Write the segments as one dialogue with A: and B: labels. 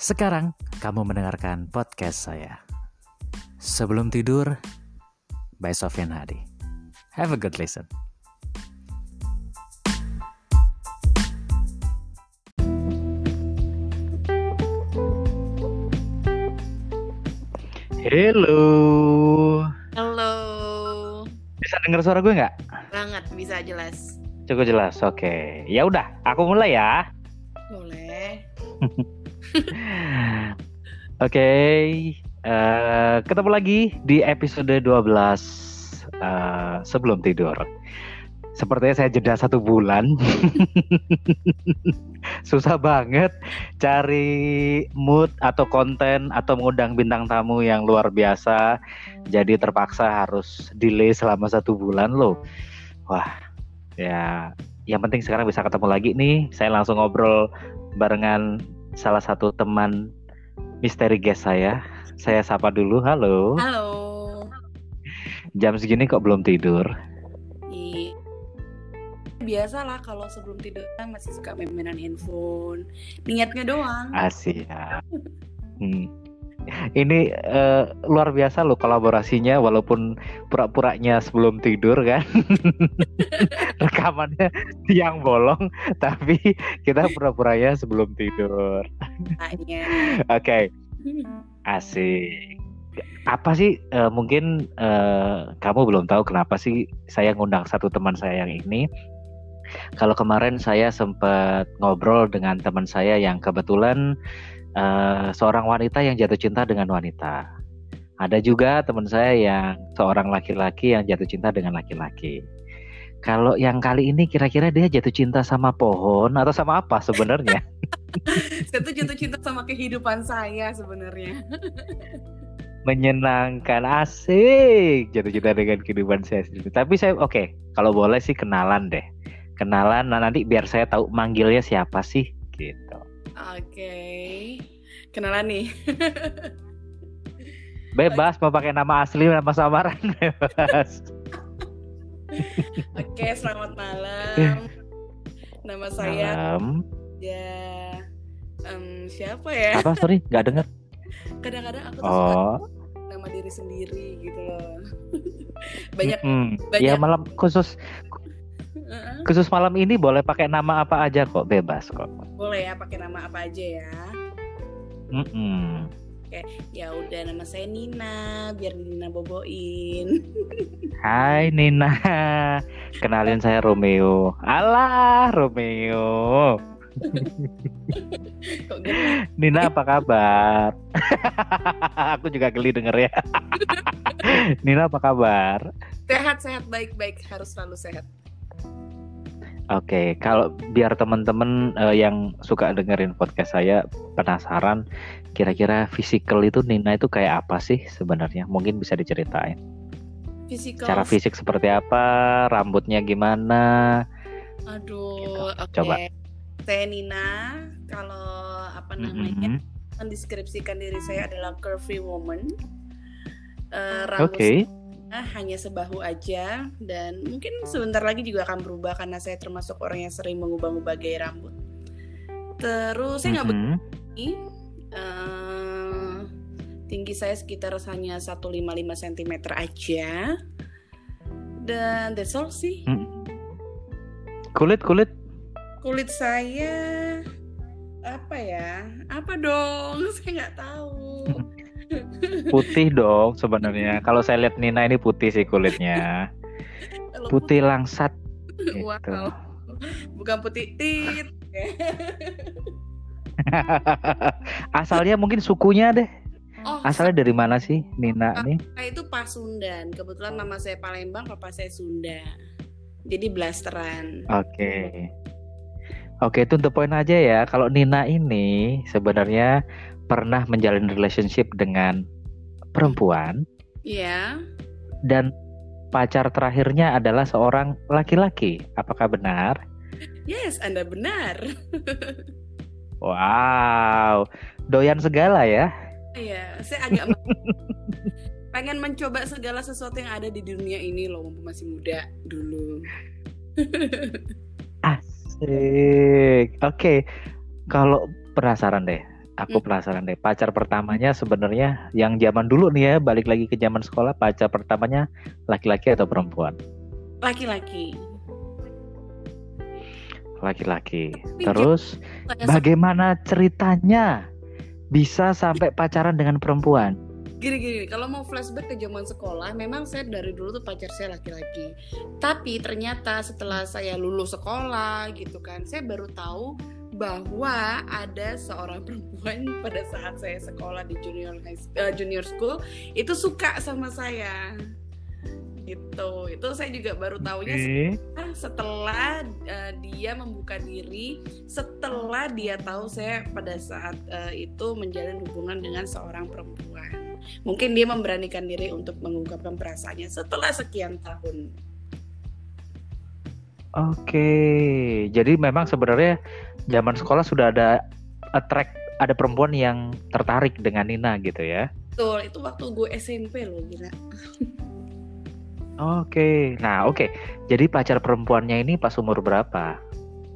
A: Sekarang kamu mendengarkan podcast saya. Sebelum tidur, by Sofian Hadi. Have a good listen. Hello.
B: Halo.
A: Bisa dengar suara gue nggak?
B: Banget bisa jelas.
A: Cukup jelas. Oke. Ya udah, aku mulai ya. Oke, eh, ketemu lagi di episode 12 eh, sebelum tidur. Sepertinya saya jeda satu bulan. Susah banget cari mood atau konten atau mengundang bintang tamu yang luar biasa. Jadi terpaksa harus delay selama satu bulan loh. Wah, ya yang penting sekarang bisa ketemu lagi nih. Saya langsung ngobrol barengan salah satu teman misteri guest saya. Saya sapa dulu, halo.
B: Halo.
A: Jam segini kok belum tidur?
B: I biasalah kalau sebelum tidur kan masih suka main-mainan handphone. Niatnya doang.
A: Asik. Hmm. Ini eh, luar biasa loh kolaborasinya walaupun pura-puranya sebelum tidur kan. Rekamannya siang bolong tapi kita pura-puranya sebelum tidur. Oke. Asik. Apa sih eh, mungkin eh, kamu belum tahu kenapa sih saya ngundang satu teman saya yang ini. Kalau kemarin saya sempat ngobrol dengan teman saya yang kebetulan eh, seorang wanita yang jatuh cinta dengan wanita. Ada juga teman saya yang seorang laki-laki yang jatuh cinta dengan laki-laki. Kalau yang kali ini kira-kira dia jatuh cinta sama pohon atau sama apa sebenarnya?
B: Saya tuh jatuh cinta sama kehidupan saya sebenarnya.
A: menyenangkan asik jatuh cinta dengan kehidupan saya sendiri tapi saya oke kalau boleh sih kenalan deh kenalan nah nanti biar saya tahu manggilnya siapa sih gitu
B: Oke. Kenalan nih.
A: bebas mau pakai nama asli nama samaran bebas
B: Oke, selamat malam. Nama saya
A: Malam.
B: ya em, siapa ya?
A: apa sorry nggak dengar
B: Kadang-kadang aku tuh suka
A: oh
B: nama diri sendiri gitu loh. banyak
A: mm-mm.
B: banyak-
A: ya malam khusus
B: Heeh.
A: khusus malam ini boleh pakai nama apa aja kok bebas kok
B: boleh ya pakai nama apa aja ya.
A: Mm-mm.
B: Ya udah nama saya Nina, biar Nina boboin.
A: Hai Nina kenalin saya Romeo alah Romeo? Nina apa kabar? Aku juga geli denger ya. Nina apa kabar?
B: Sehat-sehat baik-baik harus selalu sehat.
A: Oke, kalau biar teman-teman eh, yang suka dengerin podcast saya penasaran, kira-kira physical itu Nina itu kayak apa sih sebenarnya? Mungkin bisa diceritain.
B: Physical.
A: Cara fisik seperti apa, rambutnya gimana?
B: Aduh,
A: Gitu.
B: oke.
A: Coba.
B: Saya Nina. Kalau apa namanya?
A: Mhm.
B: Mendeskripsikan diri saya adalah curvy woman.
A: Oke.
B: rambut saya hanya sebahu aja dan mungkin sebentar lagi juga akan berubah karena saya termasuk orang yang sering mengubah-ubah gaya rambut. Terus saya nggak
A: Mhm.
B: begini. eh, tinggi saya sekitar hanya 155 cm aja. Dan that's all sih.
A: Mm. Kulit kulit
B: Kulit saya apa ya? Apa dong? Saya nggak tahu.
A: putih dong sebenarnya. Kalau saya lihat Nina ini putih sih kulitnya. Putih langsat. gitu.
B: Wow. Bukan putih tit.
A: Asalnya mungkin sukunya deh.
B: Oh,
A: Asalnya dari mana sih Nina nih?
B: saya itu Pasundan. Kebetulan nama saya Palembang, papa saya Sunda. Jadi blasteran.
A: Oke. Oke, itu the point aja ya. Kalau Nina ini sebenarnya pernah menjalin relationship dengan perempuan
B: Iya.
A: dan pacar terakhirnya adalah seorang laki-laki. Apakah benar?
B: Yes, Anda benar.
A: Wow, doyan segala ya.
B: Iya, saya agak pengen mencoba segala sesuatu yang ada di dunia ini loh, mumpung masih muda dulu.
A: Asik. Oke, kalau penasaran deh, aku hmm. penasaran deh. Pacar pertamanya sebenarnya yang zaman dulu nih ya, balik lagi ke zaman sekolah, pacar pertamanya laki-laki atau perempuan?
B: Laki-laki.
A: Laki-laki. Terus bagaimana ceritanya bisa sampai pacaran dengan perempuan?
B: Gini-gini, kalau mau flashback ke zaman sekolah, memang saya dari dulu tuh pacar saya laki-laki. Tapi ternyata setelah saya lulus sekolah gitu kan, saya baru tahu bahwa ada seorang perempuan pada saat saya sekolah di junior high, uh, junior school itu suka sama saya. Gitu. Itu saya juga baru tahunya okay. setelah uh, dia membuka diri setelah dia tahu saya pada saat uh, itu menjalin hubungan dengan seorang perempuan. Mungkin dia memberanikan diri untuk mengungkapkan perasaannya setelah sekian tahun.
A: Oke, jadi memang sebenarnya zaman sekolah sudah ada attract ada perempuan yang tertarik dengan Nina gitu ya?
B: Betul, itu waktu gue SMP loh gila.
A: Oke, nah oke. Jadi pacar perempuannya ini pas umur berapa?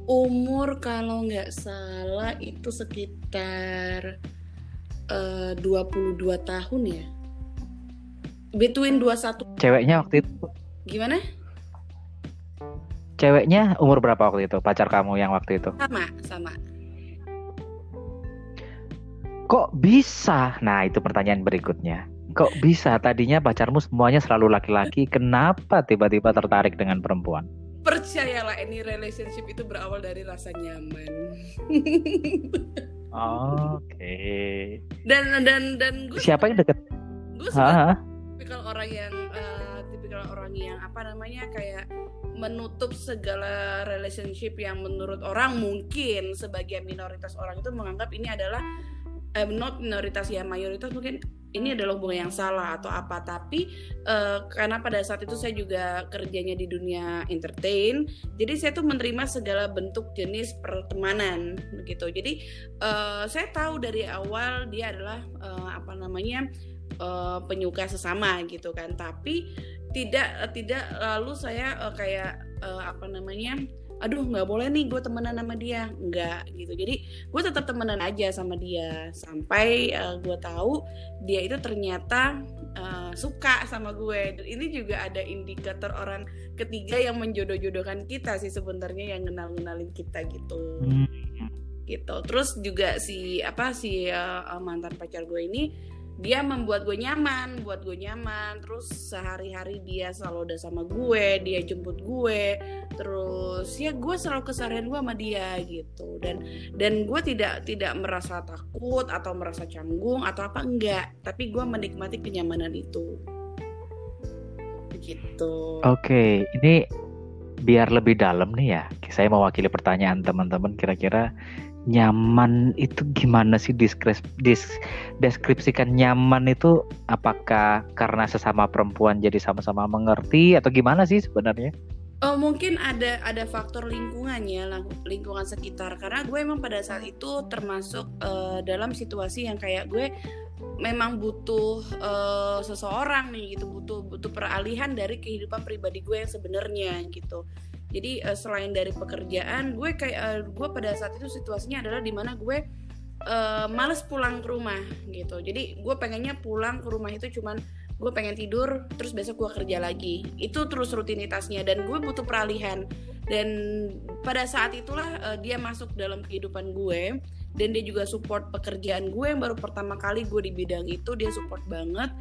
B: Umur kalau nggak salah itu sekitar eh, uh, 22 tahun ya. Between 21.
A: Ceweknya waktu itu?
B: Gimana?
A: Ceweknya umur berapa waktu itu? Pacar kamu yang waktu itu?
B: Sama, sama.
A: Kok bisa? Nah, itu pertanyaan berikutnya. Kok bisa tadinya pacarmu semuanya selalu laki-laki, kenapa tiba-tiba tertarik dengan perempuan?
B: Percayalah, ini relationship itu berawal dari rasa nyaman.
A: Oke. Okay.
B: Dan dan dan
A: gue siapa yang deket?
B: Gue suka tipikal orang yang uh, tipikal orang yang apa namanya kayak menutup segala relationship yang menurut orang mungkin sebagian minoritas orang itu menganggap ini adalah eh, not minoritas ya mayoritas mungkin ini adalah hubungan yang salah atau apa. Tapi uh, karena pada saat itu saya juga kerjanya di dunia entertain jadi saya tuh menerima segala bentuk jenis pertemanan begitu. Jadi uh, saya tahu dari awal dia adalah uh, apa namanya uh, penyuka sesama gitu kan. Tapi tidak uh, tidak lalu saya uh, kayak uh, apa namanya aduh nggak boleh nih gue temenan sama dia. Nggak gitu. Jadi gue tetap temenan aja sama dia. Sampai uh, gue tahu dia itu ternyata uh, suka sama gue. Dan ini juga ada indikator orang ketiga yang menjodoh-jodohkan kita sih sebenarnya yang kenal-kenalin kita gitu. Hmm. gitu. Terus juga si apa si uh, mantan pacar gue ini dia membuat gue nyaman, buat gue nyaman. Terus sehari-hari dia selalu ada sama gue, dia jemput gue. Terus ya gue selalu keseharian gue sama dia gitu. Dan dan gue tidak tidak merasa takut atau merasa canggung atau apa enggak. Tapi gue menikmati kenyamanan itu. Gitu.
A: Oke, okay. ini biar lebih dalam nih ya. Saya mewakili pertanyaan teman-teman kira-kira nyaman itu gimana sih deskripsikan nyaman itu? Apakah karena sesama perempuan jadi sama-sama mengerti atau gimana sih sebenarnya?
B: Oh, mungkin ada ada faktor lingkungannya lingkungan sekitar. Karena gue emang pada saat itu termasuk uh, dalam situasi yang kayak gue memang butuh uh, seseorang nih gitu butuh butuh peralihan dari kehidupan pribadi gue yang sebenarnya gitu jadi uh, selain dari pekerjaan gue kayak uh, gue pada saat itu situasinya adalah di mana gue uh, males pulang ke rumah gitu. Jadi gue pengennya pulang ke rumah itu cuman gue pengen tidur terus besok gue kerja lagi. Itu terus rutinitasnya dan gue butuh peralihan. Dan pada saat itulah uh, dia masuk dalam kehidupan gue dan dia juga support pekerjaan gue yang baru pertama kali gue di bidang itu dia support banget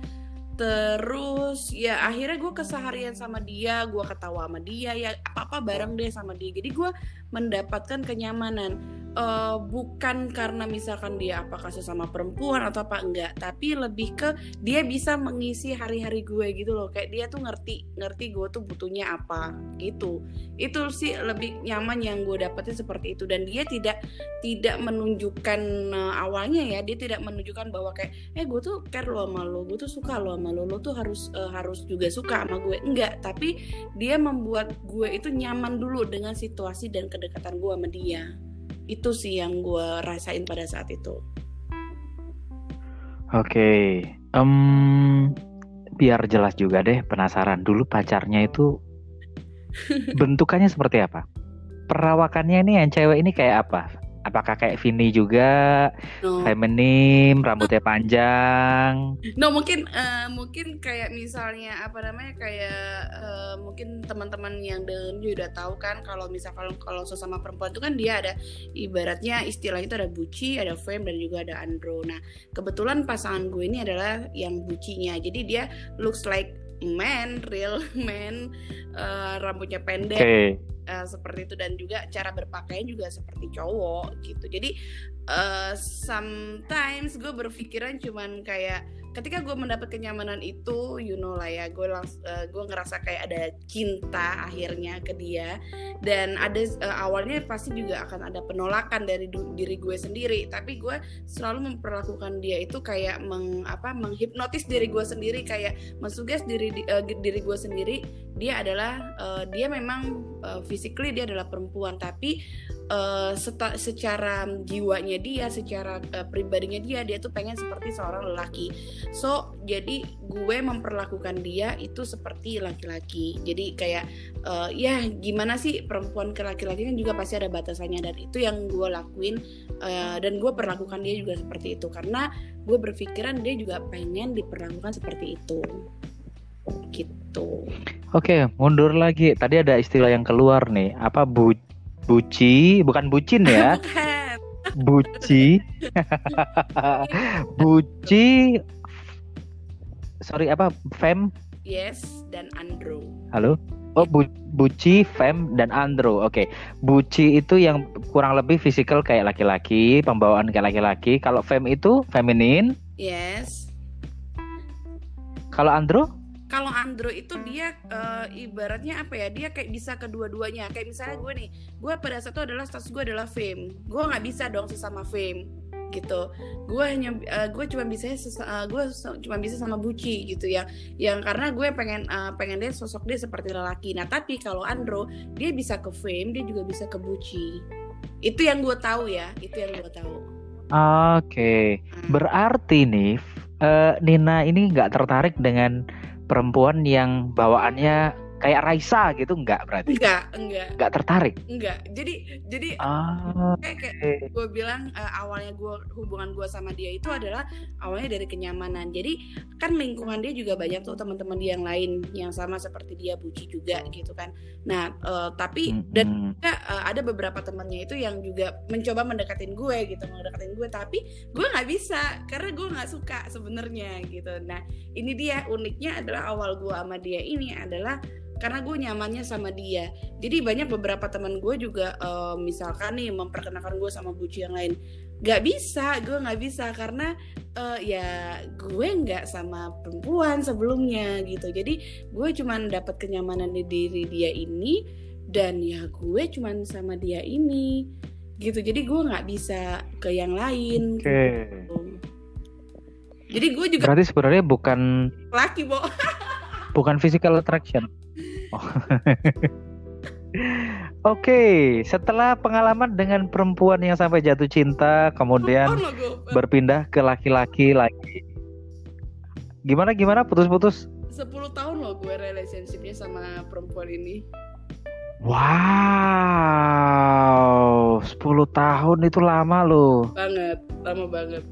B: terus ya akhirnya gue keseharian sama dia gue ketawa sama dia ya apa apa bareng deh sama dia. Jadi gue mendapatkan kenyamanan uh, bukan karena misalkan dia apakah sesama perempuan atau apa enggak. Tapi lebih ke dia bisa mengisi hari-hari gue gitu loh. Kayak dia tuh ngerti ngerti gue tuh butuhnya apa gitu. Itu sih lebih nyaman yang gue dapetin seperti itu. Dan dia tidak tidak menunjukkan uh, awalnya ya dia tidak menunjukkan bahwa kayak eh gue tuh care lo sama lo gue tuh suka lo sama lo lo tuh harus uh, harus juga suka sama gue. Enggak tapi dia membuat gue itu nyaman dulu dengan situasi dan kedekatan gue sama dia itu sih yang gue rasain pada saat itu.
A: Oke okay. um, biar jelas juga deh penasaran. Dulu pacarnya itu bentukannya seperti apa? Perawakannya ini yang cewek ini kayak apa apakah kayak Vini juga? No. feminim rambutnya panjang.
B: No mungkin uh, mungkin kayak misalnya apa namanya kayak uh, mungkin teman-teman yang dengan juga udah tahu kan kalau misalkan kalau sesama perempuan itu kan dia ada ibaratnya istilah itu ada buci ada fem dan juga ada andro. Nah kebetulan pasangan gue ini adalah yang bucinya jadi dia looks like man real man uh, rambutnya pendek okay uh, seperti itu dan juga cara berpakaian juga seperti cowok gitu. Jadi uh, sometimes gue berpikiran cuman kayak ketika gue mendapat kenyamanan itu you know lah ya gue langsung uh, gue ngerasa kayak ada cinta akhirnya ke dia. Dan ada uh, awalnya pasti juga akan ada penolakan dari diri gue sendiri. Tapi gue selalu memperlakukan dia itu kayak meng apa menghipnotis diri gue sendiri. Kayak mensuges diri uh, diri gue sendiri. Dia adalah uh, dia memang uh, physically dia adalah perempuan. Tapi uh, secara jiwanya dia secara uh, pribadinya dia dia tuh pengen seperti seorang lelaki so jadi gue memperlakukan dia itu seperti laki-laki jadi kayak uh, ya gimana sih perempuan ke laki-laki kan juga pasti ada batasannya dan itu yang gue lakuin uh, dan gue perlakukan dia juga seperti itu karena gue berpikiran dia juga pengen diperlakukan seperti itu gitu.
A: Oke, mundur lagi. Tadi ada istilah yang keluar nih. Apa bu buci? Bukan bucin ya? buci. buci. Sorry apa? Fem?
B: Yes, dan Andro.
A: Halo? Oh, bu buci, fem, dan andro. Oke, okay. buci itu yang kurang lebih fisikal kayak laki-laki, pembawaan kayak laki-laki. Kalau fem itu feminin.
B: Yes.
A: Kalau andro?
B: Kalau Andro itu dia uh, ibaratnya apa ya dia kayak bisa kedua-duanya. Kayak misalnya gue nih gue pada saat itu adalah status gue adalah fame. Gue nggak bisa dong sesama fame gitu. Gue hanya uh, gue cuma bisa uh, gue cuma bisa sama buci gitu ya. Yang karena gue pengen uh, pengen dia sosok dia seperti lelaki. Nah tapi kalau Andro dia bisa ke fame dia juga bisa ke buci itu yang gue tahu ya itu yang gue tahu.
A: Oke. Okay. hmm. berarti nih uh, Nina ini nggak tertarik dengan perempuan yang bawaannya kayak Raisa gitu enggak berarti?
B: Enggak, enggak.
A: Enggak tertarik?
B: Enggak. Jadi jadi ah, kayak, kayak gue bilang uh, awalnya gue hubungan gue sama dia itu adalah awalnya dari kenyamanan. Jadi kan lingkungan dia juga banyak tuh teman-teman dia yang lain yang sama seperti dia Buci juga gitu kan. Nah, uh, tapi mm -hmm. dan juga uh, ada beberapa temannya itu yang juga mencoba mendekatin gue gitu, mendekatin gue tapi gue nggak bisa karena gue nggak suka sebenarnya gitu. Nah, ini dia uniknya adalah awal gue sama dia ini adalah karena gue nyamannya sama dia. Jadi banyak beberapa teman gue juga uh, misalkan nih memperkenalkan gue sama buci yang lain. Gak bisa gue nggak bisa karena uh, ya gue nggak sama perempuan sebelumnya gitu. Jadi gue cuman dapat kenyamanan di diri dia ini dan ya gue cuman sama dia ini gitu. Jadi gue nggak bisa ke yang lain. Okay. gitu. jadi gue juga
A: berarti sebenarnya bukan
B: laki bo.
A: bukan physical attraction Oh. Oke, okay, setelah pengalaman dengan perempuan yang sampai jatuh cinta, kemudian berpindah ke laki-laki lagi. Gimana gimana putus-putus?
B: 10 tahun loh gue relationshipnya sama perempuan ini.
A: Wow, 10 tahun itu lama loh.
B: Banget, lama banget.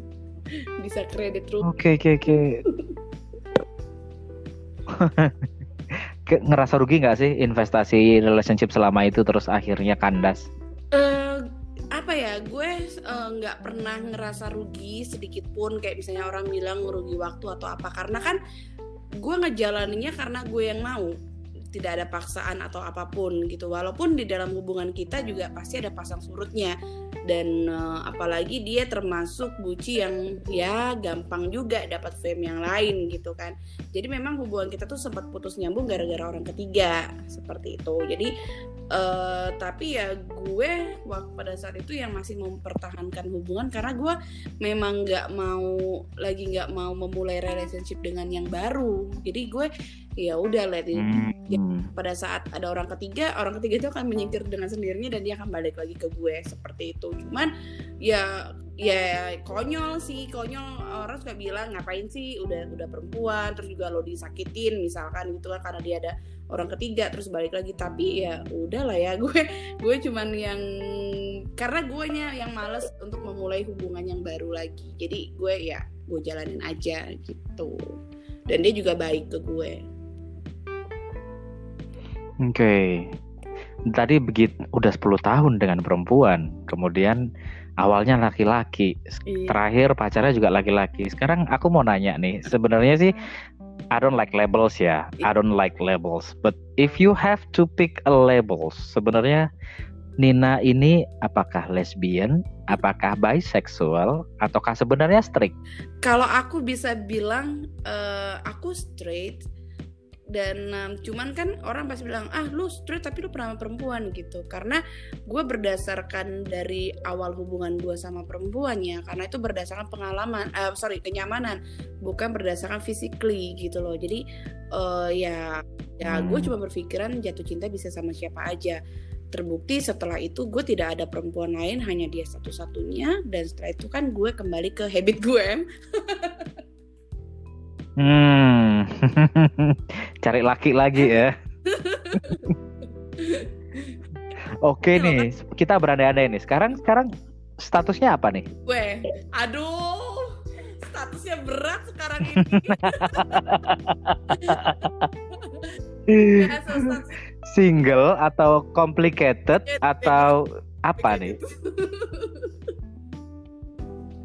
B: Bisa kredit
A: Oke, okay, oke, okay, oke. Okay. ngerasa rugi nggak sih investasi relationship selama itu terus akhirnya kandas?
B: Uh, apa ya gue eh, nggak uh, pernah ngerasa rugi sedikit pun kayak misalnya orang bilang rugi waktu atau apa karena kan gue ngejalaninnya karena gue yang mau tidak ada paksaan atau apa pun gitu. Walaupun di dalam hubungan kita juga pasti ada pasang surutnya. Dan uh, apalagi dia termasuk buci yang ya gampang juga dapat fame yang lain gitu kan. Jadi memang hubungan kita tuh sempat putus nyambung gara-gara orang ketiga seperti itu. Jadi uh, tapi ya gue waktu pada saat itu yang masih mempertahankan hubungan karena gue memang nggak mau lagi nggak mau memulai relationship dengan yang baru. Jadi gue ya udah let it hmm. ya, pada saat ada orang ketiga orang ketiga itu akan menyingkir dengan sendirinya dan dia akan balik lagi ke gue seperti itu. Cuman ya ya konyol sih konyol. Orang suka bilang ngapain sih? Udah udah perempuan. Terus juga lo disakitin misalkan gitu kan karena dia ada orang ketiga terus balik lagi. Tapi ya udahlah ya gue gue cuman yang karena gue yang males untuk memulai hubungan yang baru lagi. Jadi gue ya gue jalanin aja gitu. Dan dia juga baik ke gue
A: oke okay. tadi begitu udah 10 tahun dengan perempuan kemudian awalnya laki-laki iya. terakhir pacarnya juga laki-laki sekarang aku mau nanya nih sebenarnya sih I don't like labels ya I don't like labels but if you have to pick a labels sebenarnya Nina ini apakah lesbian, apakah bisexual, ataukah sebenarnya straight?
B: Kalau aku bisa bilang uh, aku straight dan um, cuman kan orang pasti bilang ah lu straight tapi lu pernah sama perempuan gitu. Karena gue berdasarkan dari awal hubungan gue sama perempuannya karena itu berdasarkan pengalaman uh, sorry kenyamanan bukan berdasarkan physically gitu loh. Jadi uh, ya ya gue hmm. cuma berpikiran jatuh cinta bisa sama siapa aja. Terbukti setelah itu gue tidak ada perempuan lain hanya dia satu-satunya. Dan setelah itu kan gue kembali ke habit gue
A: hmm. Cari laki lagi ya. Oke nih kita berandai-andai nih. Sekarang sekarang statusnya apa nih?
B: Gue aduh statusnya berat sekarang ini.
A: Single atau complicated atau apa nih?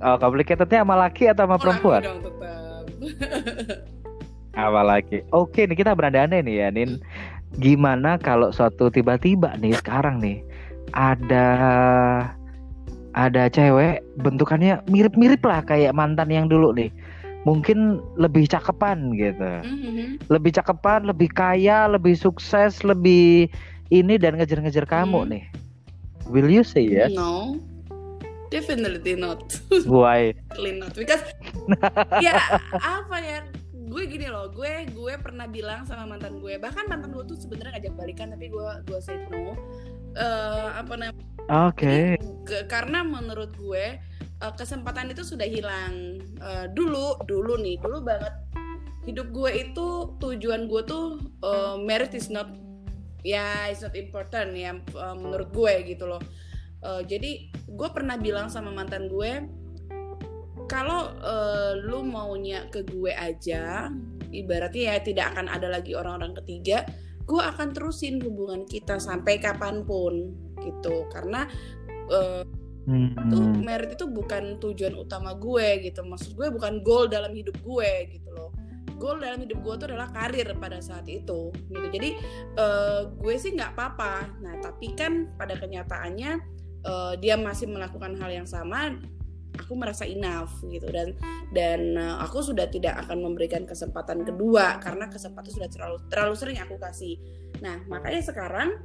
A: Oh, complicatednya sama laki atau sama perempuan? Sama laki. Oke, nih kita berandai nih ya, Nin. Gimana kalau suatu tiba-tiba nih sekarang nih ada ada cewek bentukannya mirip-mirip lah kayak mantan yang dulu nih mungkin lebih cakepan gitu. Mm-hmm. Lebih cakepan, lebih kaya, lebih sukses, lebih ini dan ngejar-ngejar kamu mm. nih. Will you say yes?
B: No. Definitely not.
A: Why?
B: not because ya apa ya gue gini loh gue gue pernah bilang sama mantan gue bahkan mantan gue tuh sebenarnya ngajak balikan tapi gue gue say no uh, apa namanya
A: oke okay.
B: karena menurut gue uh, kesempatan itu sudah hilang uh, dulu dulu nih dulu banget hidup gue itu tujuan gue tuh uh, merit is not ya yeah, it's not important ya uh, menurut gue gitu loh uh, jadi gue pernah bilang sama mantan gue kalau uh, lu maunya ke gue aja ibaratnya ya tidak akan ada lagi orang-orang ketiga gue akan terusin hubungan kita sampai kapan pun gitu. Karena uh, hmm. itu merit itu bukan tujuan utama gue gitu. Maksud gue bukan goal dalam hidup gue gitu loh. Goal dalam hidup gue itu adalah karir pada saat itu gitu. Jadi uh, gue sih nggak apa-apa. Nah tapi kan pada kenyataannya uh, dia masih melakukan hal yang sama aku merasa enough gitu. Dan dan uh, aku sudah tidak akan memberikan kesempatan kedua karena kesempatan sudah terlalu terlalu sering aku kasih. Nah makanya sekarang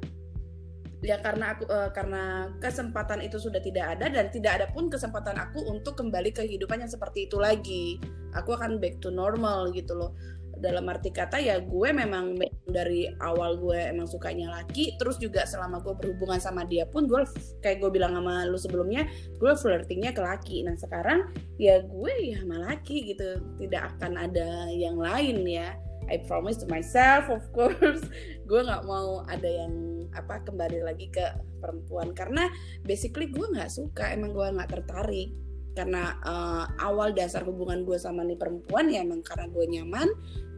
B: ya karena aku uh, karena kesempatan itu sudah tidak ada dan tidak ada pun kesempatan aku untuk kembali ke kehidupan yang seperti itu lagi. Aku akan back to normal gitu loh dalam arti kata ya gue memang dari awal gue emang sukanya laki terus juga selama gue berhubungan sama dia pun gue kayak gue bilang sama lu sebelumnya gue flirtingnya ke laki. Nah sekarang ya gue ya sama laki gitu. Tidak akan ada yang lain ya. I promise to myself of course. Gue nggak mau ada yang apa kembali lagi ke perempuan. Karena basically gue nggak suka emang gue nggak tertarik karena uh, awal dasar hubungan gue sama nih perempuan ya emang karena gue nyaman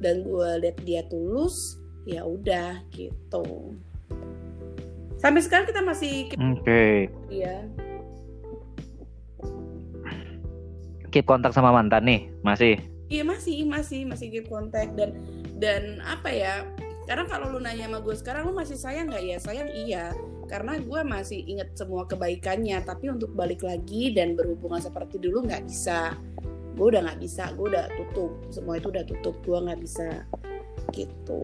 B: dan gue lihat dia tulus ya udah gitu. Sampai sekarang kita masih
A: oke. Okay.
B: iya.
A: Keep kontak sama mantan nih masih?
B: Iya masih masih masih keep kontak dan dan apa ya karena kalau lu nanya sama gue sekarang lu masih sayang nggak? Ya sayang iya. Karena gue masih inget semua kebaikannya. Tapi untuk balik lagi dan berhubungan seperti dulu nggak bisa. Gue udah nggak bisa gue udah tutup. Semua itu udah tutup gue nggak bisa. Gitu.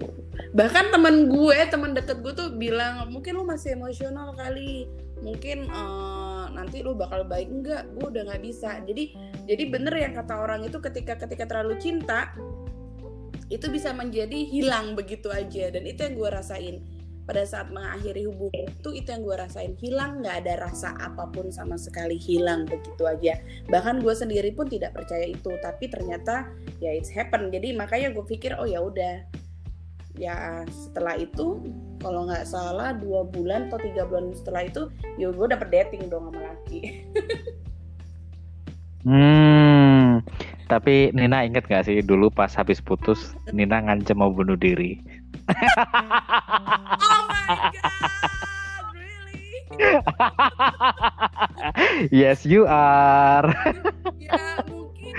B: Bahkan temen gue temen deket gue tuh bilang mungkin lu masih emosional kali. Mungkin uh, nanti lu bakal baik. Enggak gue udah nggak bisa. Jadi jadi bener yang kata orang itu ketika ketika terlalu cinta itu bisa menjadi hilang begitu aja. Dan itu yang gue rasain. Pada saat mengakhiri hubungan itu itu yang gue rasain. Hilang nggak ada rasa apa pun sama sekali. Hilang begitu aja. Bahkan gue sendiri pun tidak percaya itu. Tapi ternyata ya it's happen. Jadi makanya gue pikir oh ya udah. Ya setelah itu kalau nggak salah dua bulan atau tiga bulan setelah itu ya gue dapet dating dong sama laki.
A: Hmm tapi Nina inget gak sih dulu pas habis putus Nina ngancem mau bunuh diri?
B: Oh my god really?
A: Yes you are.
B: Ya mungkin.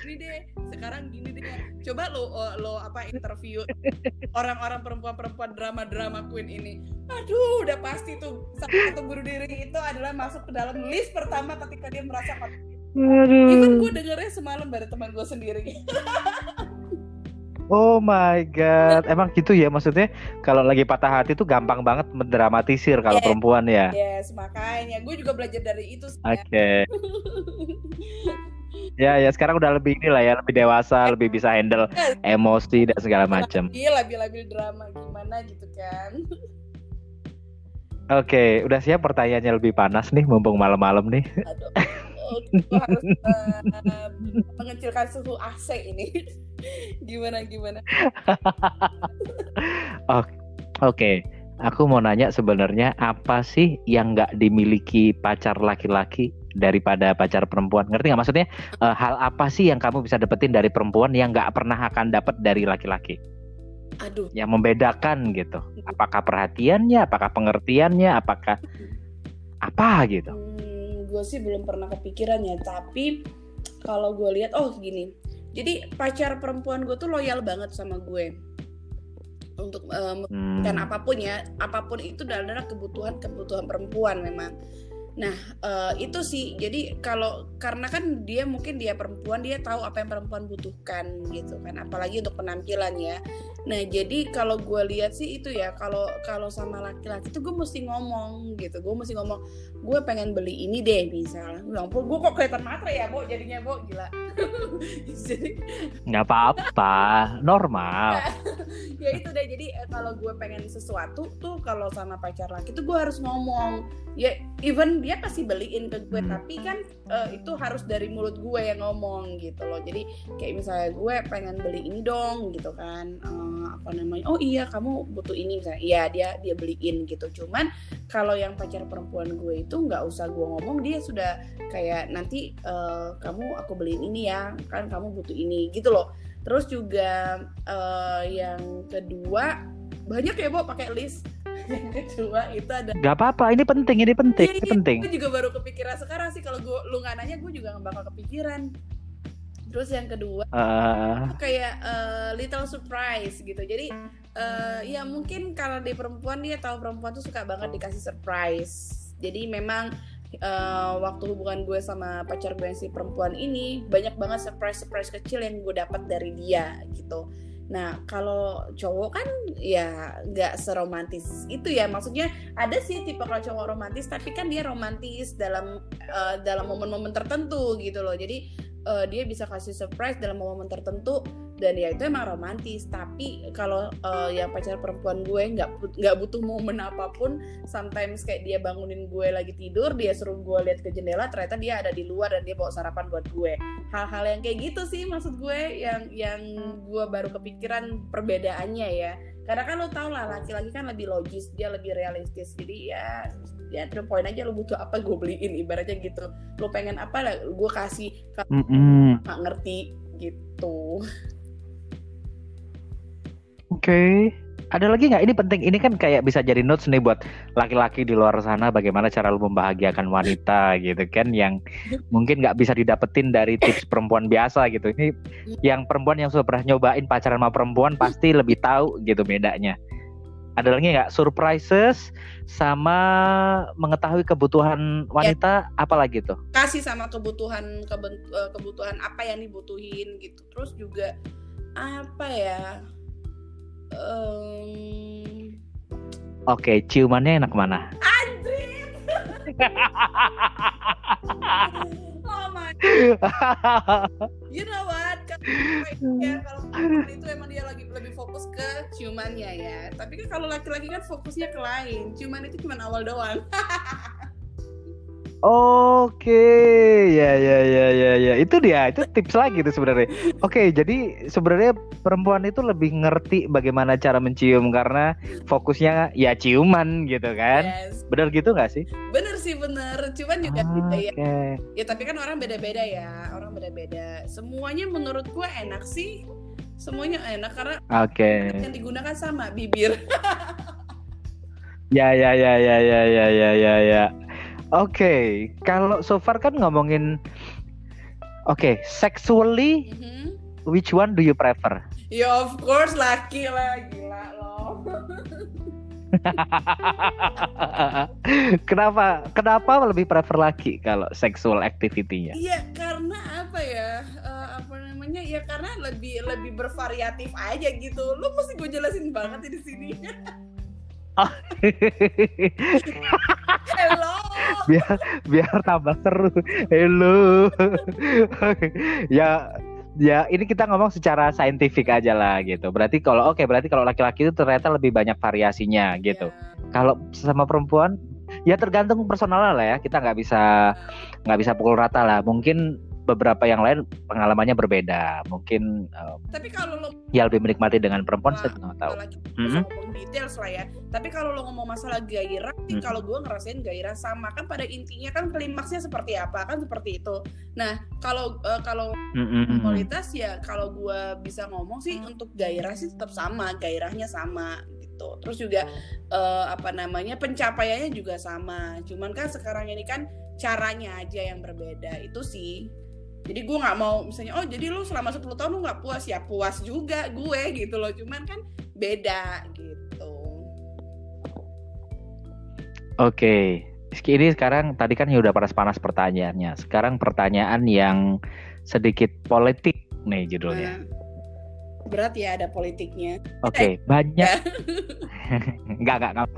B: Gini deh sekarang gini deh. Coba lo lo apa interview orang-orang perempuan-perempuan drama-drama queen ini. Aduh udah pasti tuh satu bunuh diri itu adalah masuk ke dalam list pertama ketika dia merasa Aduh. Even gue dengernya semalam dari teman gue sendiri.
A: Oh my god, emang gitu ya maksudnya kalau lagi patah hati tuh gampang banget mendramatisir kalau yes. perempuan ya.
B: Yes, makanya gue juga belajar dari itu.
A: Oke. Okay. ya ya sekarang udah lebih inilah ya lebih dewasa, lebih bisa handle emosi dan segala macam.
B: Iya, labil-labil drama gimana gitu kan.
A: Oke, okay, udah siap pertanyaannya lebih panas nih mumpung malam-malam nih. Aduh
B: gue harus uh, mengecilkan suhu AC ini. Gimana gimana?
A: Oke. Okay. aku mau nanya sebenarnya apa sih yang nggak dimiliki pacar laki-laki daripada pacar perempuan? Ngerti nggak maksudnya? Uh, hal apa sih yang kamu bisa dapetin dari perempuan yang nggak pernah akan dapat dari laki-laki?
B: Aduh.
A: Yang membedakan gitu. Apakah perhatiannya apakah pengertiannya apakah apa gitu? Hmm
B: gue sih belum pernah kepikiran ya tapi kalau gue lihat oh gini jadi pacar perempuan gue tuh loyal banget sama gue untuk um, hmm. dan apa pun ya apa pun itu adalah kebutuhan kebutuhan perempuan memang Nah, uh, itu sih. Jadi kalau karena kan dia mungkin dia perempuan, dia tahu apa yang perempuan butuhkan gitu kan. Apalagi untuk penampilan ya. Nah, jadi kalau gue lihat sih itu ya, kalau kalau sama laki-laki itu gue mesti ngomong gitu. Gue mesti ngomong, gue pengen beli ini deh misalnya. Ya ampun, gue kok kelihatan matre ya, Bo, jadinya, Bo, gila.
A: jadi nggak apa-apa, normal.
B: ya itu deh. Jadi eh, kalau gue pengen sesuatu tuh kalau sama pacar laki tuh gue harus ngomong. Ya even dia pasti beliin ke gue hmm. tapi kan uh, itu harus dari mulut gue yang ngomong gitu loh jadi kayak misalnya gue pengen beli ini dong gitu kan uh, apa namanya oh iya kamu butuh ini misalnya iya dia dia beliin gitu. Cuman kalau yang pacar perempuan gue itu nggak usah gue ngomong dia sudah kayak nanti uh, kamu aku beliin ini ya kan kamu butuh ini gitu loh. Terus juga uh, yang kedua banyak ya bu pakai list. Yang kedua itu ada
A: Gak apa-apa ini penting ini penting ini, ini penting.
B: gue juga baru kepikiran sekarang sih. Kalau gue lu nggak nanya gue juga gak bakal kepikiran terus yang kedua uh... kayak uh, little surprise gitu jadi uh, ya mungkin kalau di perempuan dia tahu perempuan tuh suka banget dikasih surprise jadi memang uh, waktu hubungan gue sama pacar gue yang si perempuan ini banyak banget surprise surprise kecil yang gue dapat dari dia gitu Nah, kalau cowok kan ya nggak seromantis itu ya. Maksudnya ada sih tipe kalau cowok romantis, tapi kan dia romantis dalam uh, dalam momen-momen tertentu gitu loh. Jadi uh, dia bisa kasih surprise dalam momen tertentu dan ya itu emang romantis. Tapi kalau uh, yang pacar perempuan gue nggak nggak butuh momen apa pun sometimes kayak dia bangunin gue lagi tidur dia suruh gue lihat ke jendela ternyata dia ada di luar dan dia bawa sarapan buat gue. Hal-hal yang kayak gitu sih maksud gue yang yang gue baru kepikiran perbedaannya ya. Karena kan lo tau lah laki-laki kan lebih logis dia lebih realistis. Jadi ya ya terus poin aja lo butuh apa gue beliin ibaratnya gitu. Lo pengen apa lah gue kasih. Mm -mm. nggak ngerti gitu
A: oke. Okay. ada lagi nggak? Ini penting. Ini kan kayak bisa jadi notes nih buat laki-laki di luar sana bagaimana cara lo membahagiakan wanita gitu kan yang mungkin nggak bisa didapetin dari tips perempuan biasa gitu. Ini yang perempuan yang sudah pernah nyobain pacaran sama perempuan pasti lebih tahu gitu bedanya. Ada lagi nggak? Surprises sama mengetahui kebutuhan wanita ya. apa lagi tuh?
B: Kasih sama kebutuhan eh, kebutuhan apa yang dibutuhin gitu. Terus juga apa ya um...
A: oke ciumannya enak mana?
B: Andrin oh my you know what? Ya kalau perempuan itu emang dia lagi lebih fokus ke ciumannya ya. Tapi kan kalau laki-laki kan fokusnya ke lain. Ciuman itu cuma awal doang
A: Oke, ya ya ya ya ya. Itu dia, itu tips lagi tuh sebenarnya. Oke, jadi sebenarnya perempuan itu lebih ngerti bagaimana cara mencium karena fokusnya ya ciuman gitu kan. Yes. Bener gitu nggak sih?
B: Bener sih bener. Cuman juga ah, beda ya. Ya tapi kan orang beda-beda ya, orang beda-beda. Semuanya menurut gue enak sih. Semuanya enak karena
A: okay.
B: yang digunakan sama bibir.
A: ya ya ya ya ya ya ya ya ya. Okay. kalau so far kan ngomongin Oke, okay, sexually mm-hmm. which one do you prefer?
B: Ya of course laki lah, gila loh.
A: kenapa kenapa lebih prefer laki kalau sexual activity-nya?
B: Iya, karena apa ya? Uh, apa namanya? Ya karena lebih lebih bervariatif aja gitu. Lu mesti gue jelasin banget di sini. Oh. Hello.
A: Biar biar tambah seru. Hello. ya ya ini kita ngomong secara saintifik aja lah gitu. Berarti kalau oke okay, berarti kalau laki-laki itu ternyata lebih banyak variasinya gitu. Yeah. Kalau sama perempuan ya tergantung personal lah ya. Kita nggak bisa nggak bisa pukul rata lah. Mungkin beberapa yang lain pengalamannya berbeda. Mungkin um,
B: tapi kalau lo
A: ya lebih menikmati dengan perempuan saya nggak tahu.
B: mm -hmm. ngomong detail lah ya. Tapi kalau lo ngomong masalah gairah mm. -hmm. kalau gue ngerasain gairah sama. Kan pada intinya kan klimaksnya seperti apa? Kan seperti itu. Nah kalau uh, kalau mm -hmm. kualitas ya kalau gue bisa ngomong sih untuk gairah sih tetap sama gairahnya sama gitu. Terus juga uh, apa namanya pencapaiannya juga sama. Cuman kan sekarang ini kan caranya aja yang berbeda. Itu sih jadi gue nggak mau misalnya oh jadi lu selama 10 tahun lu nggak puas ya puas juga gue gitu loh cuman kan beda gitu
A: oke okay. ini sekarang tadi kan ya udah panas-panas pertanyaannya sekarang pertanyaan yang sedikit politik nih judulnya hmm.
B: berat ya ada politiknya
A: oke okay, banyak nggak nggak nggak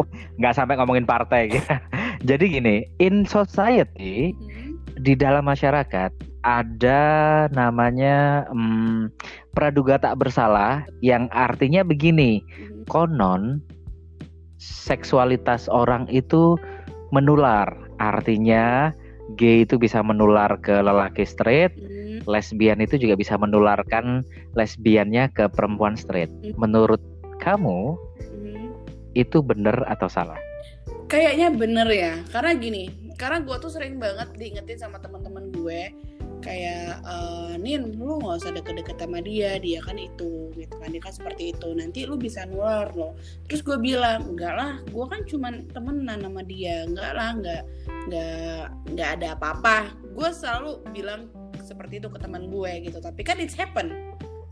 A: nggak sampai ngomongin partai gitu jadi gini in society hmm. di dalam masyarakat ada namanya um, praduga tak bersalah yang artinya begini mm-hmm. konon seksualitas orang itu menular artinya gay itu bisa menular ke lelaki straight mm. lesbian itu juga bisa menularkan lesbiannya ke perempuan straight mm. menurut kamu itu benar atau salah
B: kayaknya bener ya karena gini karena gue tuh sering banget diingetin sama teman-teman gue kayak uh, Nin lu nggak usah deket-deket sama dia dia kan itu gitu kan dia kan seperti itu. Nanti lu bisa nular loh. Terus gue bilang enggak lah gue kan cuman temenan sama dia enggak lah enggak enggak enggak ada apa-apa. Gue selalu bilang seperti itu ke teman gue gitu tapi kan it's happen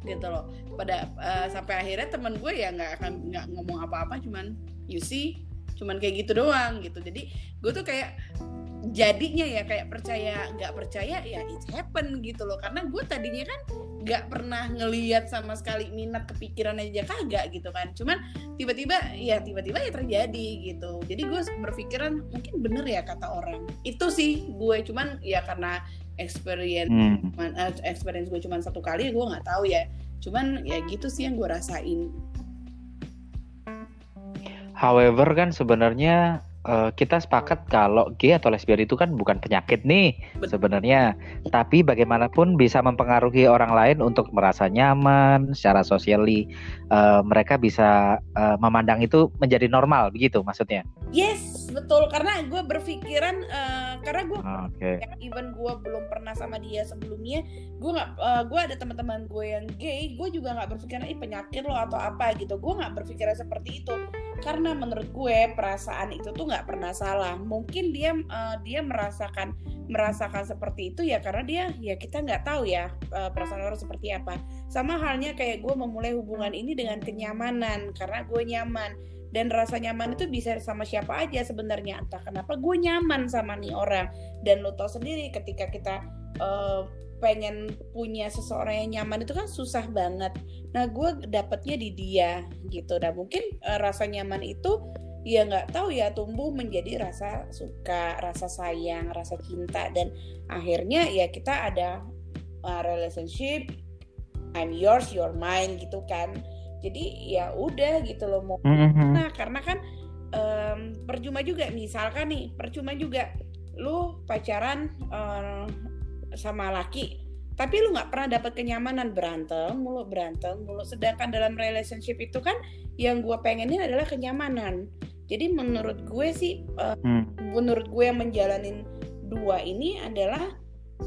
B: gitu loh. Pada uh, sampai akhirnya teman gue ya nggak akan nggak ngomong apa-apa cuman you see? Cuman kayak gitu doang gitu. Jadi gue tuh kayak jadinya ya kayak percaya nggak percaya ya it happen gitu loh. Karena gue tadinya kan nggak pernah ngeliat sama sekali minat kepikiran aja kagak gitu kan. Cuman tiba-tiba ya tiba-tiba ya terjadi gitu. Jadi gue berpikiran mungkin bener ya kata orang. Itu sih gue cuman ya karena experience hmm. Eh, experience gue cuman satu kali gue nggak tahu ya. Cuman ya gitu sih yang gue rasain.
A: However kan sebenarnya uh, kita sepakat kalau gay atau lesbian itu kan bukan penyakit nih sebenarnya, tapi bagaimanapun bisa mempengaruhi orang lain untuk merasa nyaman secara sosiali. Uh, mereka bisa uh, memandang itu menjadi normal begitu maksudnya.
B: Yes, betul karena gue berpikiran uh, karena gue
A: ah, okay.
B: even gue belum pernah sama dia sebelumnya, gue nggak uh, gue ada teman-teman gue yang gay, gue juga nggak berpikiran ih penyakit lo atau apa gitu. Gue nggak berpikiran seperti itu karena menurut gue perasaan itu tuh nggak pernah salah. Mungkin dia uh, dia merasakan merasakan seperti itu ya karena dia ya kita nggak tahu ya uh, perasaan orang seperti apa. Sama halnya kayak gue memulai hubungan ini dengan kenyamanan karena gue nyaman. Dan rasa nyaman itu bisa sama siapa aja sebenarnya. Entah kenapa gue nyaman sama nih orang. Dan lo tau sendiri ketika kita uh, pengen punya seseorang yang nyaman itu kan susah banget. Nah gue dapetnya di dia gitu. Dan mungkin uh, rasa nyaman itu ya nggak tahu ya tumbuh menjadi rasa suka, rasa sayang, rasa cinta dan akhirnya ya kita ada uh, relationship I'm yours, you're mine gitu kan. Jadi ya udah gitu loh mau. Nah karena kan um, percuma juga misalkan nih percuma juga lu pacaran uh, sama laki tapi lu nggak pernah dapat kenyamanan. Berantem mulu berantem mulu. Sedangkan dalam relationship itu kan yang gue pengenin adalah kenyamanan. Jadi menurut gue sih uh, hmm. menurut gue yang menjalanin dua ini adalah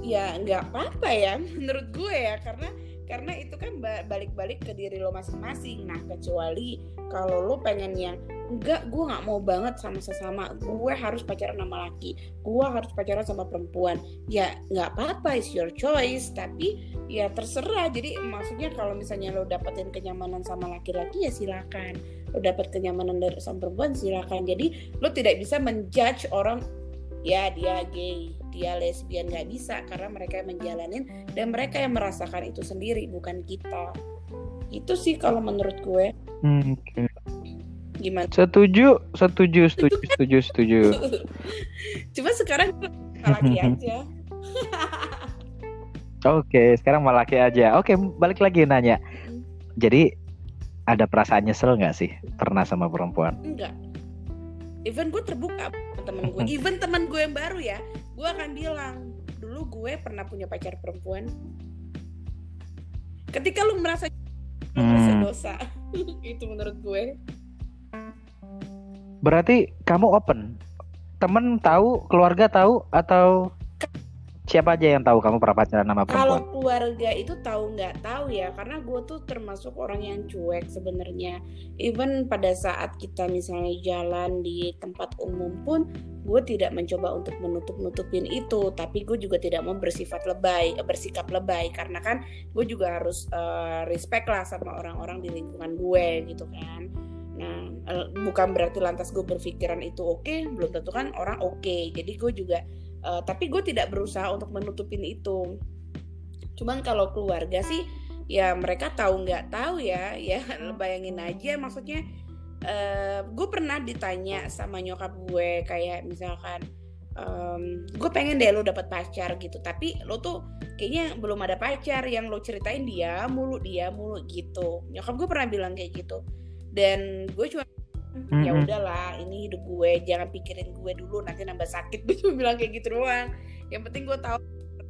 B: ya nggak apa-apa ya menurut gue ya. Karena karena itu kan balik-balik ke diri lo masing-masing. Nah kecuali kalau lo pengen yang enggak gue nggak mau banget sama sesama. Gue harus pacaran sama laki. Gue harus pacaran sama perempuan. Ya nggak apa-apa is your choice. Tapi ya terserah. Jadi maksudnya kalau misalnya lo dapetin kenyamanan sama laki-laki ya silakan. Lo dapet kenyamanan dari sama perempuan silakan. Jadi lo tidak bisa menjudge orang ya dia gay dia lesbian nggak bisa karena mereka yang menjalanin dan mereka yang merasakan itu sendiri bukan kita itu sih kalau menurut gue hmm, okay. gimana
A: setuju setuju setuju setuju setuju
B: cuma sekarang laki aja
A: Oke, sekarang malah laki aja. Oke, balik lagi nanya. Hmm. Jadi ada perasaan nyesel nggak sih pernah sama perempuan?
B: Enggak. Even gue terbuka temen gue, even temen gue yang baru ya, gue akan bilang dulu gue pernah punya pacar perempuan. Ketika lu merasa lu merasa hmm. dosa itu menurut gue.
A: Berarti kamu open? Temen tahu keluarga tahu atau siapa aja yang tahu kamu pernah pacaran sama perempuan?
B: Kalau keluarga itu tahu nggak tahu ya, karena gue tuh termasuk orang yang cuek sebenarnya. Even pada saat kita misalnya jalan di tempat umum pun, gue tidak mencoba untuk menutup-nutupin itu, tapi gue juga tidak mau bersifat lebay, eh, bersikap lebay, karena kan gue juga harus uh, respect lah sama orang-orang di lingkungan gue gitu kan. Nah, eh, bukan berarti lantas gue berpikiran itu oke, okay, belum tentu kan orang oke. Okay. Jadi gue juga uh, tapi gue tidak berusaha untuk menutupin itu. Cuman kalau keluarga sih ya mereka tahu nggak tahu ya ya bayangin aja. Maksudnya uh, gue pernah ditanya sama nyokap gue kayak misalkan um, gue pengen deh lo dapet pacar gitu. Tapi lo tuh kayaknya belum ada pacar yang lo ceritain dia mulu dia mulu gitu. Nyokap gue pernah bilang kayak gitu. Dan gue cuma mm-hmm. ya udahlah ini hidup gue jangan pikirin gue dulu nanti nambah sakit gue cuma bilang kayak gitu doang yang penting gue tahu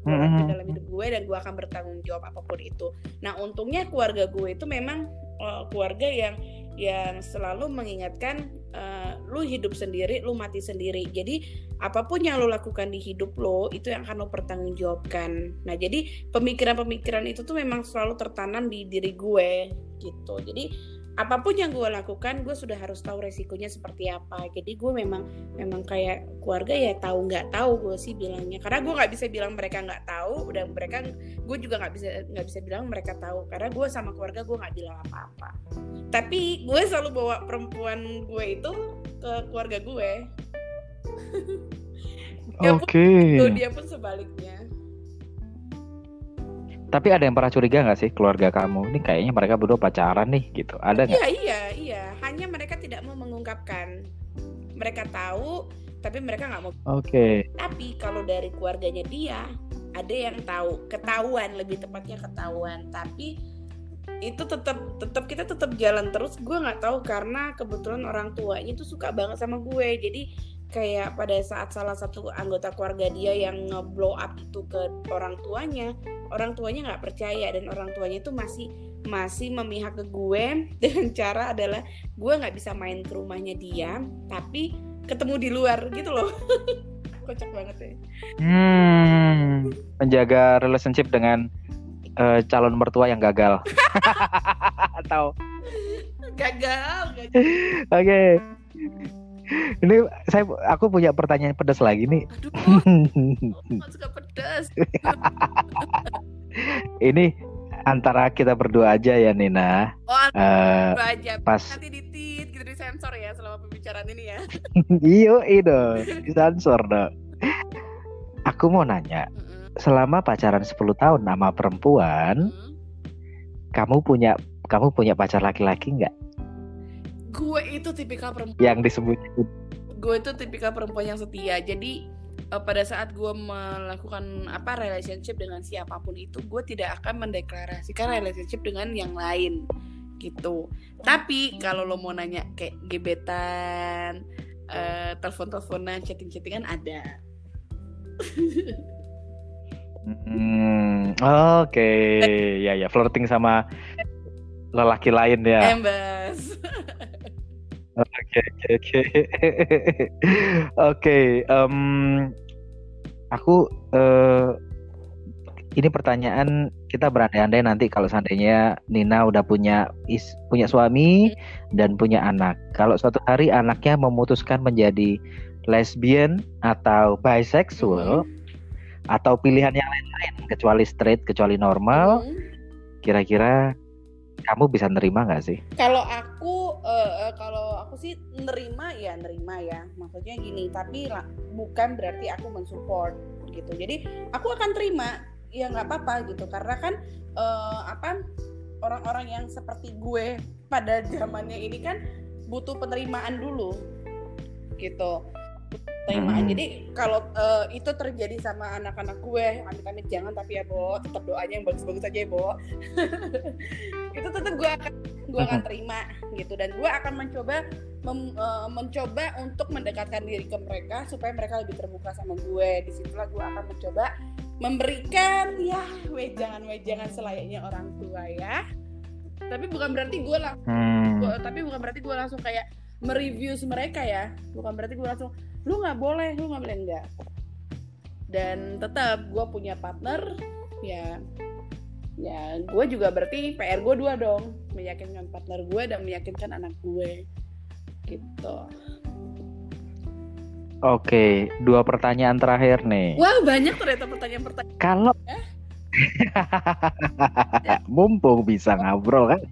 B: mm-hmm. dalam hidup gue dan gue akan bertanggung jawab apa pun itu nah untungnya keluarga gue itu memang uh, keluarga yang yang selalu mengingatkan uh, lu hidup sendiri, lu mati sendiri. Jadi apa pun yang lu lakukan di hidup lo itu yang akan lo pertanggungjawabkan. Nah jadi pemikiran-pemikiran itu tuh memang selalu tertanam di diri gue gitu. Jadi apa pun yang gue lakukan gue sudah harus tahu resikonya seperti apa. Jadi gue memang memang kayak keluarga ya tahu nggak tahu gue sih bilangnya. Karena gue nggak bisa bilang mereka nggak tahu dan mereka gue juga nggak bisa nggak bisa bilang mereka tahu. Karena gue sama keluarga gue nggak bilang apa-apa. Tapi gue selalu bawa perempuan gue itu ke keluarga gue
A: Oke. Okay.
B: dia pun sebaliknya
A: tapi ada yang pernah curiga nggak sih keluarga kamu? Ini kayaknya mereka berdua pacaran nih gitu. Ada nggak?
B: Iya iya iya. Hanya mereka tidak mau mengungkapkan. Mereka tahu, tapi mereka nggak mau.
A: Oke. Okay.
B: Tapi kalau dari keluarganya dia, ada yang tahu, ketahuan lebih tepatnya ketahuan. Tapi itu tetap tetap kita tetap jalan terus. Gue nggak tahu karena kebetulan orang tuanya tuh suka banget sama gue. Jadi kayak pada saat salah satu anggota keluarga dia yang nge-blow up itu ke orang tuanya orang tuanya nggak percaya dan orang tuanya itu masih masih memihak ke gue dengan cara adalah gue nggak bisa main ke rumahnya dia tapi ketemu di luar gitu loh. Kocak banget ya.
A: Hmm, menjaga relationship dengan uh, calon mertua yang gagal. Atau
B: gagal, gagal.
A: oke. okay ini saya aku punya pertanyaan pedas lagi nih.
B: Aduh, suka pedas.
A: ini antara kita berdua aja ya Nina.
B: Oh, uh, aja. Pas nanti ditit gitu disensor ya selama pembicaraan ini ya.
A: iyo itu disensor dong. Aku mau nanya, mm -hmm. selama pacaran 10 tahun sama perempuan, mm -hmm. kamu punya kamu punya pacar laki-laki nggak?
B: Gue itu tipikal perempuan
A: yang disebut
B: gue itu tipikal perempuan yang setia jadi uh, pada saat gue melakukan apa relationship dengan siapa pun itu gue tidak akan mendeklarasikan relationship dengan yang lain gitu tapi kalau lo mau nanya kayak gebetan uh, telepon-teleponan chatting-chattingan ada
A: Hmm, oke, okay. ya ya flirting sama lelaki lain ya.
B: Embas.
A: Oke oke oke. Oke, aku uh, ini pertanyaan kita berandai-andai nanti kalau seandainya Nina udah punya is, punya suami dan punya anak. Kalau suatu hari anaknya memutuskan menjadi lesbian atau bisexual hmm. atau pilihan yang lain-lain kecuali straight, kecuali normal, hmm. Kamu bisa nerima nggak sih?
B: Kalau aku, uh, kalau aku sih nerima ya nerima ya. Maksudnya gini, tapi bukan berarti aku mensupport gitu. Jadi aku akan terima ya nggak apa-apa gitu karena kan uh, apa orang-orang yang seperti gue pada zamannya ini kan butuh penerimaan dulu gitu penerimaan hmm. jadi kalau uh, itu terjadi sama anak-anak gue amit-amit jangan tapi ya bo tetap doanya yang bagus-bagus aja ya bo. Itu tetap gue akan gue akan terima gitu. Dan gue akan mencoba mem, uh, mencoba untuk mendekatkan diri ke mereka supaya mereka lebih terbuka sama gue. Di situlah gue akan mencoba memberikan ya wejangan-wejangan selayaknya orang tua ya. Tapi bukan berarti gue lah hmm. Gua, tapi bukan berarti gue langsung kayak mereview mereka ya. Bukan berarti gue langsung lu nggak boleh lu nggak boleh enggak dan tetap gue punya partner ya ya gue juga berarti PR gue dua dong meyakinkan partner gue dan meyakinkan anak gue gitu
A: Oke, dua pertanyaan terakhir nih.
B: Wah, banyak ternyata pertanyaan-pertanyaan.
A: Kalau eh? mumpung bisa ngobrol kan.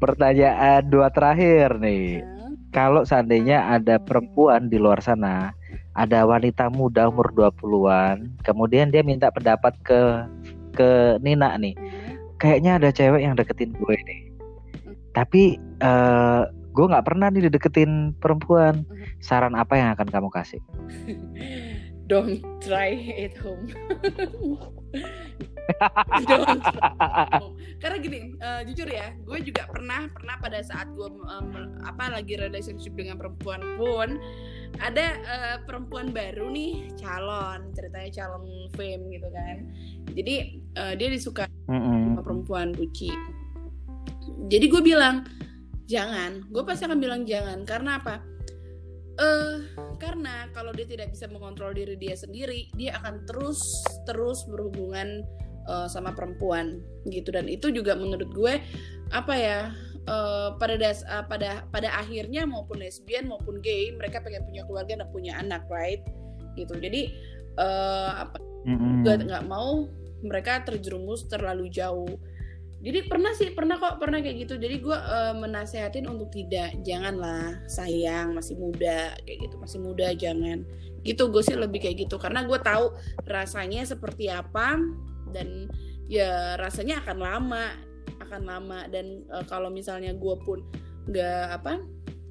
A: Pertanyaan dua terakhir nih. Hmm. Kalau seandainya ada perempuan di luar sana, ada wanita muda umur 20-an, kemudian dia minta pendapat ke ke Nina nih. Kayaknya ada cewek yang deketin gue nih. Tapi uh, gue nggak pernah nih dideketin perempuan mm-hmm. saran apa yang akan kamu kasih
B: don't try it home karena gini uh, jujur ya gue juga pernah pernah pada saat gue um, apa lagi relationship dengan perempuan pun ada uh, perempuan baru nih calon ceritanya calon fame gitu kan. Jadi uh, dia disuka mm -hmm. sama perempuan buci jadi gue bilang jangan. Gue pasti akan bilang jangan. Karena apa uh, karena kalau dia tidak bisa mengontrol diri dia sendiri dia akan terus terus berhubungan uh, sama perempuan gitu. Dan itu juga menurut gue apa ya uh, pada das uh, pada pada akhirnya maupun lesbian maupun gay mereka pengen punya keluarga dan punya anak right? Gitu. Jadi uh, apa mm-hmm. gue nggak mau mereka terjerumus terlalu jauh jadi pernah sih pernah kok pernah kayak gitu. Jadi gue uh, menasehatin untuk tidak janganlah sayang masih muda kayak gitu masih muda jangan. Gitu gue sih lebih kayak gitu. Karena gue tahu rasanya seperti apa dan ya rasanya akan lama akan lama. Dan uh, kalau misalnya gue pun nggak apa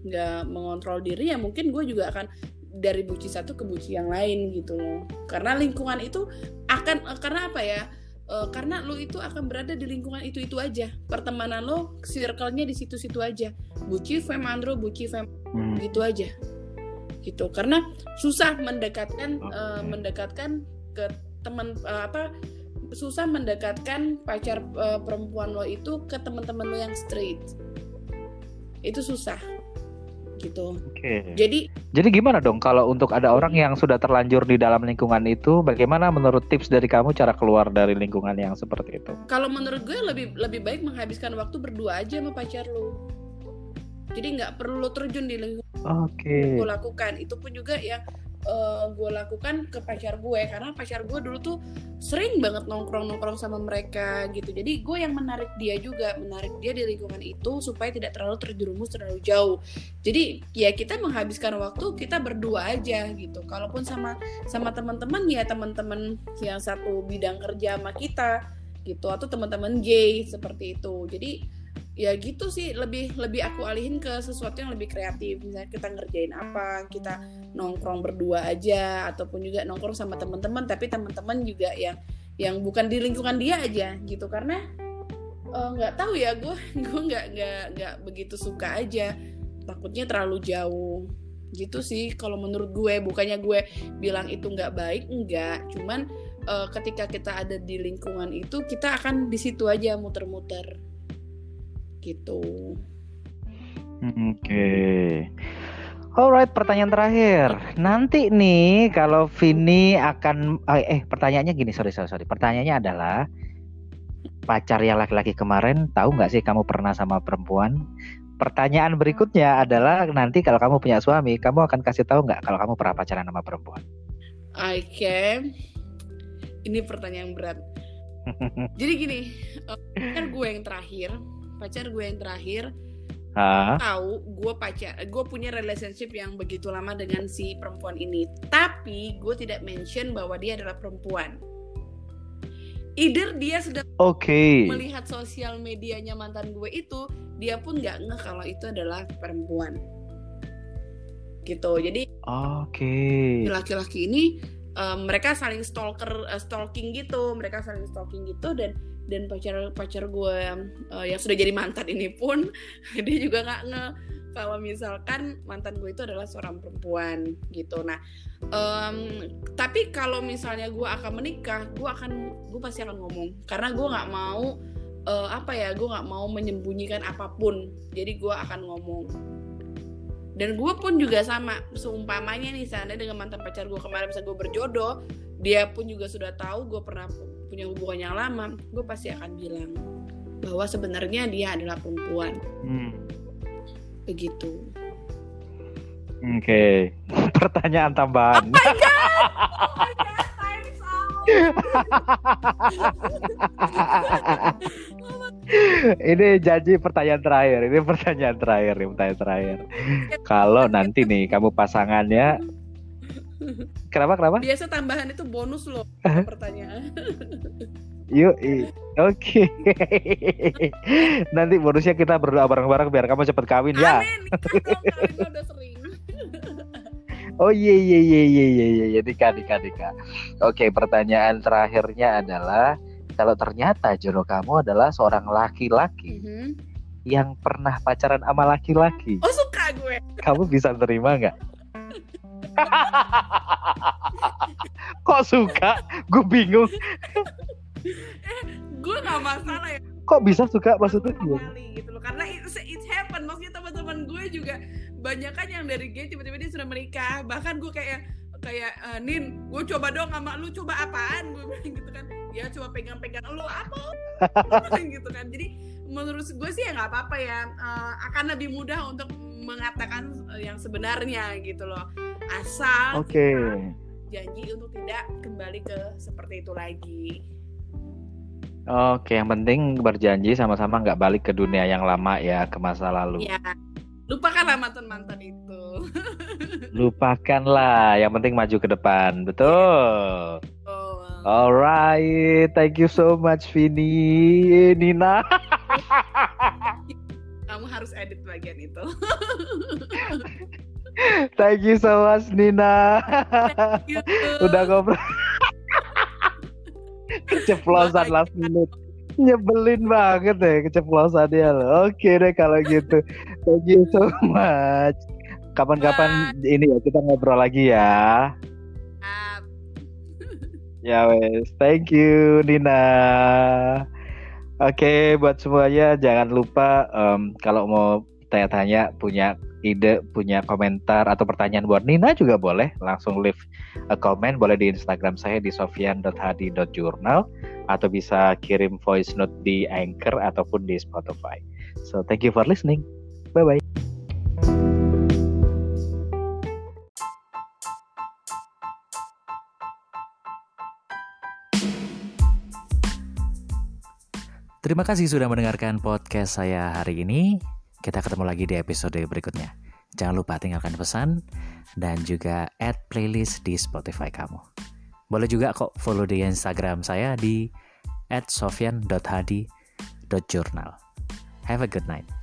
B: nggak mengontrol diri ya mungkin gue juga akan dari buci satu ke buci yang lain gitu loh. Karena lingkungan itu akan uh, karena apa ya uh, karena lo itu akan berada di lingkungan itu itu aja. Pertemanan lo circle-nya di situ-situ aja. Buci fem andro buci fem hmm. gitu aja. Gitu. Karena susah mendekatkan okay. uh, eh, mendekatkan ke teman uh, apa susah mendekatkan pacar uh, perempuan lo itu ke teman-teman lo yang straight. Itu susah gitu. Oke. Okay. Jadi
A: Jadi gimana dong kalau untuk ada orang yang sudah terlanjur di dalam lingkungan itu, bagaimana menurut tips dari kamu cara keluar dari lingkungan yang seperti itu?
B: Kalau menurut gue lebih lebih baik menghabiskan waktu berdua aja sama pacar lu. Jadi nggak perlu terjun di lingkungan. Oke. Okay. Lakukan itu pun juga yang uh, gue lakukan ke pacar gue. Karena pacar gue dulu tuh sering banget nongkrong nongkrong sama mereka gitu. Jadi gue yang menarik dia juga menarik dia di lingkungan itu supaya tidak terlalu terjerumus terlalu jauh. Jadi ya kita menghabiskan waktu kita berdua aja gitu. Kalaupun sama sama teman-teman ya teman-teman yang satu bidang kerja sama kita gitu atau teman-teman gay seperti itu. Jadi ya gitu sih lebih lebih aku alihin ke sesuatu yang lebih kreatif. Misalnya kita ngerjain apa kita nongkrong berdua aja ataupun juga nongkrong sama teman-teman tapi teman-teman juga yang yang bukan di lingkungan dia aja gitu. Karena eh, nggak uh, tahu ya gue gue nggak nggak nggak begitu suka aja. Takutnya terlalu jauh. Gitu sih kalau menurut gue. Bukannya gue bilang itu nggak baik enggak cuman uh, ketika kita ada di lingkungan itu kita akan di situ aja muter-muter. Gitu.
A: Oke. okay. Alright, pertanyaan terakhir. Nanti nih kalau Vini akan eh, eh pertanyaannya gini, sorry sorry sorry. Pertanyaannya adalah pacar yang laki-laki kemarin tahu nggak sih kamu pernah sama perempuan? Pertanyaan berikutnya adalah nanti kalau kamu punya suami, kamu akan kasih tahu nggak kalau kamu pernah pacaran sama perempuan?
B: Oke, okay. ini pertanyaan berat. Jadi gini, eh, pacar gue yang terakhir, pacar gue yang terakhir Ha? tahu gue pacar gue punya relationship yang begitu lama dengan si perempuan ini tapi gue tidak mention bahwa dia adalah perempuan either dia sudah
A: okay.
B: melihat sosial medianya mantan gue itu dia pun nggak ngeh kalau itu adalah perempuan gitu jadi
A: oke okay.
B: laki-laki ini um, mereka saling stalker uh, stalking gitu mereka saling stalking gitu dan dan pacar pacar gue uh, yang sudah jadi mantan ini pun dia juga nggak nge kalau misalkan mantan gue itu adalah seorang perempuan gitu. Nah um, tapi kalau misalnya gue akan menikah gue akan gue pasti akan ngomong. Karena gue nggak mau uh, apa ya gue nggak mau menyembunyikan apa pun. Jadi gue akan ngomong. Dan gue pun juga sama seumpamanya nih sana dengan mantan pacar gue kemarin bisa gue berjodoh dia pun juga sudah tahu gue pernah punya hubungan yang lama gue pasti akan bilang bahwa sebenarnya dia adalah perempuan hmm. begitu
A: oke okay. pertanyaan tambahan oh my God! Oh ini janji pertanyaan terakhir. Ini pertanyaan terakhir, ini pertanyaan terakhir. Kalau nanti nih kamu pasangannya Kenapa kenapa?
B: Biasa tambahan itu bonus loh pertanyaan.
A: Yuk, oke. Nanti bonusnya kita berdoa bareng-bareng biar kamu cepet kawin ya.
B: Amin, udah sering.
A: Oh iya iya iya iya iya iya iya nikah nikah nikah. Oke pertanyaan terakhirnya adalah kalau ternyata jodoh kamu adalah seorang laki-laki mm -hmm. yang pernah pacaran sama laki-laki.
B: Oh suka gue.
A: Kamu bisa terima nggak? Kok suka? Gue bingung.
B: eh, gue nggak masalah ya.
A: Kok bisa suka maksudnya gue?
B: gitu loh. Karena it, it happen. Maksudnya teman-teman gue juga banyak kan yang dari gay tiba-tiba dia sudah menikah. Bahkan gue kayak kayak uh, Nin, gue coba dong sama lu coba apaan? Gue bilang gitu kan ya coba pegang-pegang lo apa gitu kan jadi menurut gue sih ya nggak apa-apa ya uh, akan lebih mudah untuk mengatakan uh, yang sebenarnya gitu loh asal
A: okay.
B: janji untuk tidak kembali ke seperti itu lagi
A: Oke, yang penting berjanji sama-sama nggak balik ke dunia yang lama ya, ke masa lalu.
B: Ya, lupakanlah mantan-mantan itu.
A: Lupakanlah, yang penting maju ke depan, betul. Alright, thank you so much Vini, Nina.
B: Kamu harus edit bagian itu.
A: thank you so much Nina. Udah ngobrol. keceplosan last minute. Nyebelin banget deh keceplosan dia loh. Oke deh kalau gitu. Thank you so much. Kapan-kapan ini ya kita ngobrol lagi ya. Ya wes, thank you Nina. Oke, okay, buat semuanya jangan lupa um, kalau mau tanya-tanya punya ide, punya komentar atau pertanyaan buat Nina juga boleh langsung leave a comment boleh di Instagram saya di sofian.hadi.journal atau bisa kirim voice note di Anchor ataupun di Spotify. So thank you for listening. Bye bye. Terima kasih sudah mendengarkan podcast saya hari ini. Kita ketemu lagi di episode berikutnya. Jangan lupa tinggalkan pesan dan juga add playlist di Spotify kamu. Boleh juga kok follow di Instagram saya di @sofian.hadi.journal. Have a good night.